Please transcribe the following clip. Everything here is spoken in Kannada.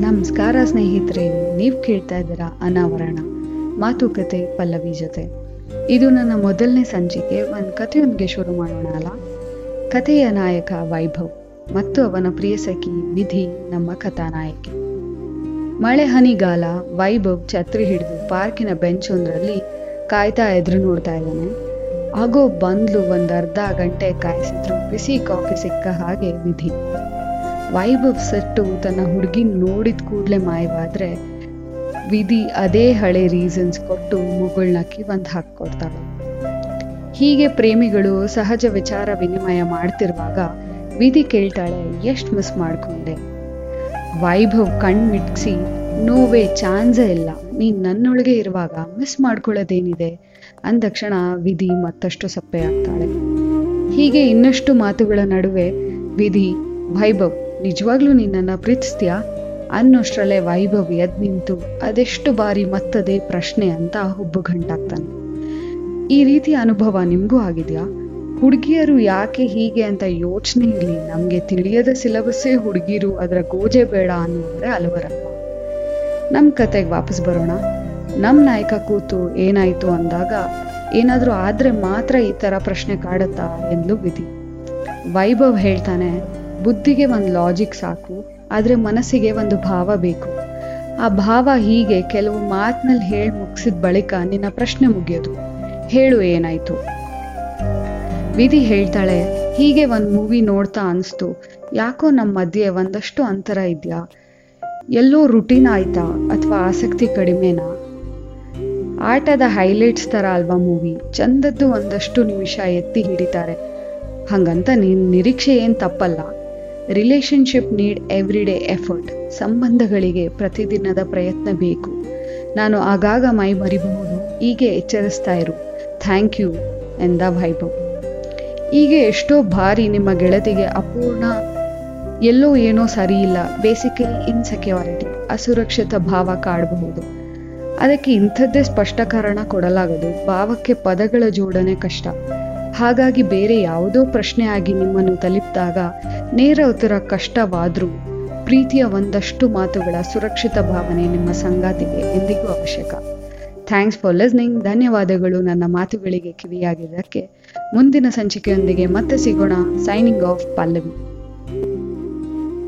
ನಮಸ್ಕಾರ ಸ್ನೇಹಿತರೆ, ನೀವು ಕೇಳ್ತಾ ಇದ್ದೀರಾ ಅನಾವರಣ, ಮಾತುಕತೆ ಪಲ್ಲವಿ ಜೊತೆ. ಇದು ನನ್ನ ಮೊದಲನೇ ಸಂಚಿಕೆ, ಒಂದು ಕಥೆಯೊಂದಿಗೆ ಶುರು ಮಾಡೋಣ ಅಲ್ಲ? ಕಥೆಯ ನಾಯಕ ವೈಭವ್ ಮತ್ತು ಅವನ ಪ್ರಿಯ ಸಖಿ ವಿಧಿ ನಮ್ಮ ಕಥಾನಾಯಕಿ. ಮಳೆ ಹನಿಗಾಲ, ವೈಭವ್ ಛತ್ರಿ ಹಿಡಿದು ಪಾರ್ಕಿನ ಬೆಂಚ್ ಒಂದರಲ್ಲಿ ಕಾಯ್ತಾ ಎದುರು ನೋಡ್ತಾ ಇದ್ದಾನೆ. ಆಗೋ ಬಂದ್ಲು ಒಂದು ಅರ್ಧ ಗಂಟೆ ಕಾಯಿಸಿದ್ರು, ಬಿಸಿ ಕಾಫಿ ಸಿಕ್ಕ ಹಾಗೆ ವಿಧಿ ವೈಭವ್ ಸೆಟ್ಟು ತನ್ನ ಹುಡುಗಿ ನೋಡಿದ ಕೂಡಲೇ ಮಾಯವಾದ್ರೆ ವಿಧಿ ಅದೇ ಹಳೆ ರೀಸನ್ಸ್ ಕೊಟ್ಟು ಮುಗುಳ್ನಕ್ಕಿ ಒಂದು ಹಾಕ್ಕೊಡ್ತಾಳೆ. ಹೀಗೆ ಪ್ರೇಮಿಗಳು ಸಹಜ ವಿಚಾರ ವಿನಿಮಯ ಮಾಡ್ತಿರುವಾಗ ವಿಧಿ ಕೇಳ್ತಾಳೆ, ಎಷ್ಟು ಮಿಸ್ ಮಾಡ್ಕೊಂಡೆ? ವೈಭವ್ ಕಣ್ಣು ಮಿಟ್ಸಿ, ನೋವೇ, ಚಾನ್ಸೇ ಇಲ್ಲ. ನೀನ್ ನನ್ನೊಳಗೆ ಇರುವಾಗ ಮಿಸ್ ಮಾಡ್ಕೊಳ್ಳೋದೇನಿದೆ? ಅಂದಕ್ಷಣ ವಿಧಿ ಮತ್ತಷ್ಟು ಸಪ್ಪೆ ಆಗ್ತಾಳೆ. ಹೀಗೆ ಇನ್ನಷ್ಟು ಮಾತುಗಳ ನಡುವೆ ವಿಧಿ, ವೈಭವ್ ನಿಜವಾಗ್ಲೂ ನಿನ್ನನ್ನು ಪ್ರೀತಿಸ್ತೀಯಾ? ಅನ್ನೋಷ್ಟರಲ್ಲೇ ವೈಭವ್ ಎದ್ ನಿಂತು ಅದೆಷ್ಟು ಬಾರಿ ಮತ್ತದೇ ಪ್ರಶ್ನೆ ಅಂತ ಹುಬ್ಬು ಗಂಟಾಗ್ತಾನೆ ಈ ರೀತಿಯ ಅನುಭವ ನಿಮಗೂ ಆಗಿದೆಯಾ? ಹುಡುಗಿಯರು ಯಾಕೆ ಹೀಗೆ ಅಂತ ಯೋಚನೆ ಇರಲಿ. ನಮಗೆ ತಿಳಿಯದ ಸಿಲಬಸ್ಸೇ ಹುಡುಗಿರು, ಅದರ ಗೋಜೆ ಬೇಡ ಅನ್ನೋದ್ರೆ ಅಲವರಲ್ಲ ನಮ್ಮ ಕತೆಗೆ ವಾಪಸ್ ಬರೋಣ. ನಮ್ಮ ನಾಯಕ ಕೂತು ಏನಾಯ್ತು ಅಂದಾಗ, ಏನಾದರೂ ಆದ್ರೆ ಮಾತ್ರ ಈ ಥರ ಪ್ರಶ್ನೆ ಕಾಡುತ್ತಾ ಎಂದು ವಿಧಿ. ವೈಭವ್ ಹೇಳ್ತಾನೆ ಬುದ್ಧಿಗೆ ಒಂದು ಲಾಜಿಕ್ ಸಾಕು, ಆದರೆ ಮನಸ್ಸಿಗೆ ಒಂದು ಭಾವ ಬೇಕು. ಆ ಭಾವ ಹೀಗೆ ಕೆಲವು ಮಾತಿನಲ್ಲಿ ಹೇಳಿ ಮುಗಿಸಿದ ಬಳಿಕ ನಿನ್ನ ಪ್ರಶ್ನೆ ಮುಗಿಯೋದು. ಹೇಳು ಏನಾಯ್ತು? ವಿಧಿ ಹೇಳ್ತಾಳೆ, ಹೀಗೆ ಒಂದು ಮೂವಿ ನೋಡ್ತಾ ಅನಿಸ್ತು. ಯಾಕೋ ನಮ್ಮ ಮಧ್ಯೆ ಒಂದಷ್ಟು ಅಂತರ ಇದೆಯಾ? ಎಲ್ಲೋ ರುಟೀನ್ ಆಯ್ತಾ ಅಥವಾ ಆಸಕ್ತಿ ಕಡಿಮೆನಾ? ಆಟದ ಹೈಲೈಟ್ಸ್ ಥರ ಅಲ್ವಾ ಮೂವಿ ಚಂದದ್ದು ಒಂದಷ್ಟು ನಿಮಿಷ ಎತ್ತಿ ಹಿಡಿತಾರೆ. ಹಂಗಂತ ನಿನ್ ನಿರೀಕ್ಷೆ ಏನು ತಪ್ಪಲ್ಲ. Relationship need every day effort ಸಂಬಂಧಗಳಿಗೆ ಪ್ರತಿದಿನದ ಪ್ರಯತ್ನ ಬೇಕು. ನಾನು ಆಗಾಗ ಮೈ ಮರಿಬಹುದು. ಹೀಗೆ ಎಚ್ಚರಿಸ್ತಾ ಇರು. ಥ್ಯಾಂಕ್ ಯು ಎಂದ ವೈಭವ್. ಹೀಗೆ ಎಷ್ಟೋ ಬಾರಿ ನಿಮ್ಮ ಗೆಳತಿಗೆ ಅಪೂರ್ಣ ಎಲ್ಲೋ ಏನೋ ಸರಿ ಇಲ್ಲ. ಬೇಸಿಕಲಿ ಇನ್ಸೆಕ್ಯೂರಿಟಿ ಅಸುರಕ್ಷಿತ ಭಾವ ಕಾಡಬಹುದು. ಅದಕ್ಕೆ ಇಂಥದ್ದೇ ಸ್ಪಷ್ಟ ಕಾರಣ ಕೊಡಲಾಗದು. ಭಾವಕ್ಕೆ ಪದಗಳ ಜೋಡಣೆ ಕಷ್ಟ. ಹಾಗಾಗಿ ಬೇರೆ ಯಾವುದೋ ಪ್ರಶ್ನೆ ಆಗಿ ನಿಮ್ಮನ್ನು ತಲುಪಿದಾಗ ನೇರ ಉತ್ತರ ಕಷ್ಟವಾದರೂ ಪ್ರೀತಿಯ ಒಂದಷ್ಟು ಮಾತುಗಳ ಸುರಕ್ಷಿತ ಭಾವನೆ ನಿಮ್ಮ ಸಂಗಾತಿಗೆ ಎಂದಿಗೂ ಅವಶ್ಯಕ. ಥ್ಯಾಂಕ್ಸ್ ಫಾರ್ ಲಿಸ್ನಿಂಗ್ ಧನ್ಯವಾದಗಳು ನನ್ನ ಮಾತುಗಳಿಗೆ ಕಿವಿಯಾಗಿದ್ದಕ್ಕೆ. ಮುಂದಿನ ಸಂಚಿಕೆಯೊಂದಿಗೆ ಮತ್ತೆ ಸಿಗೋಣ. Signing off Pallavi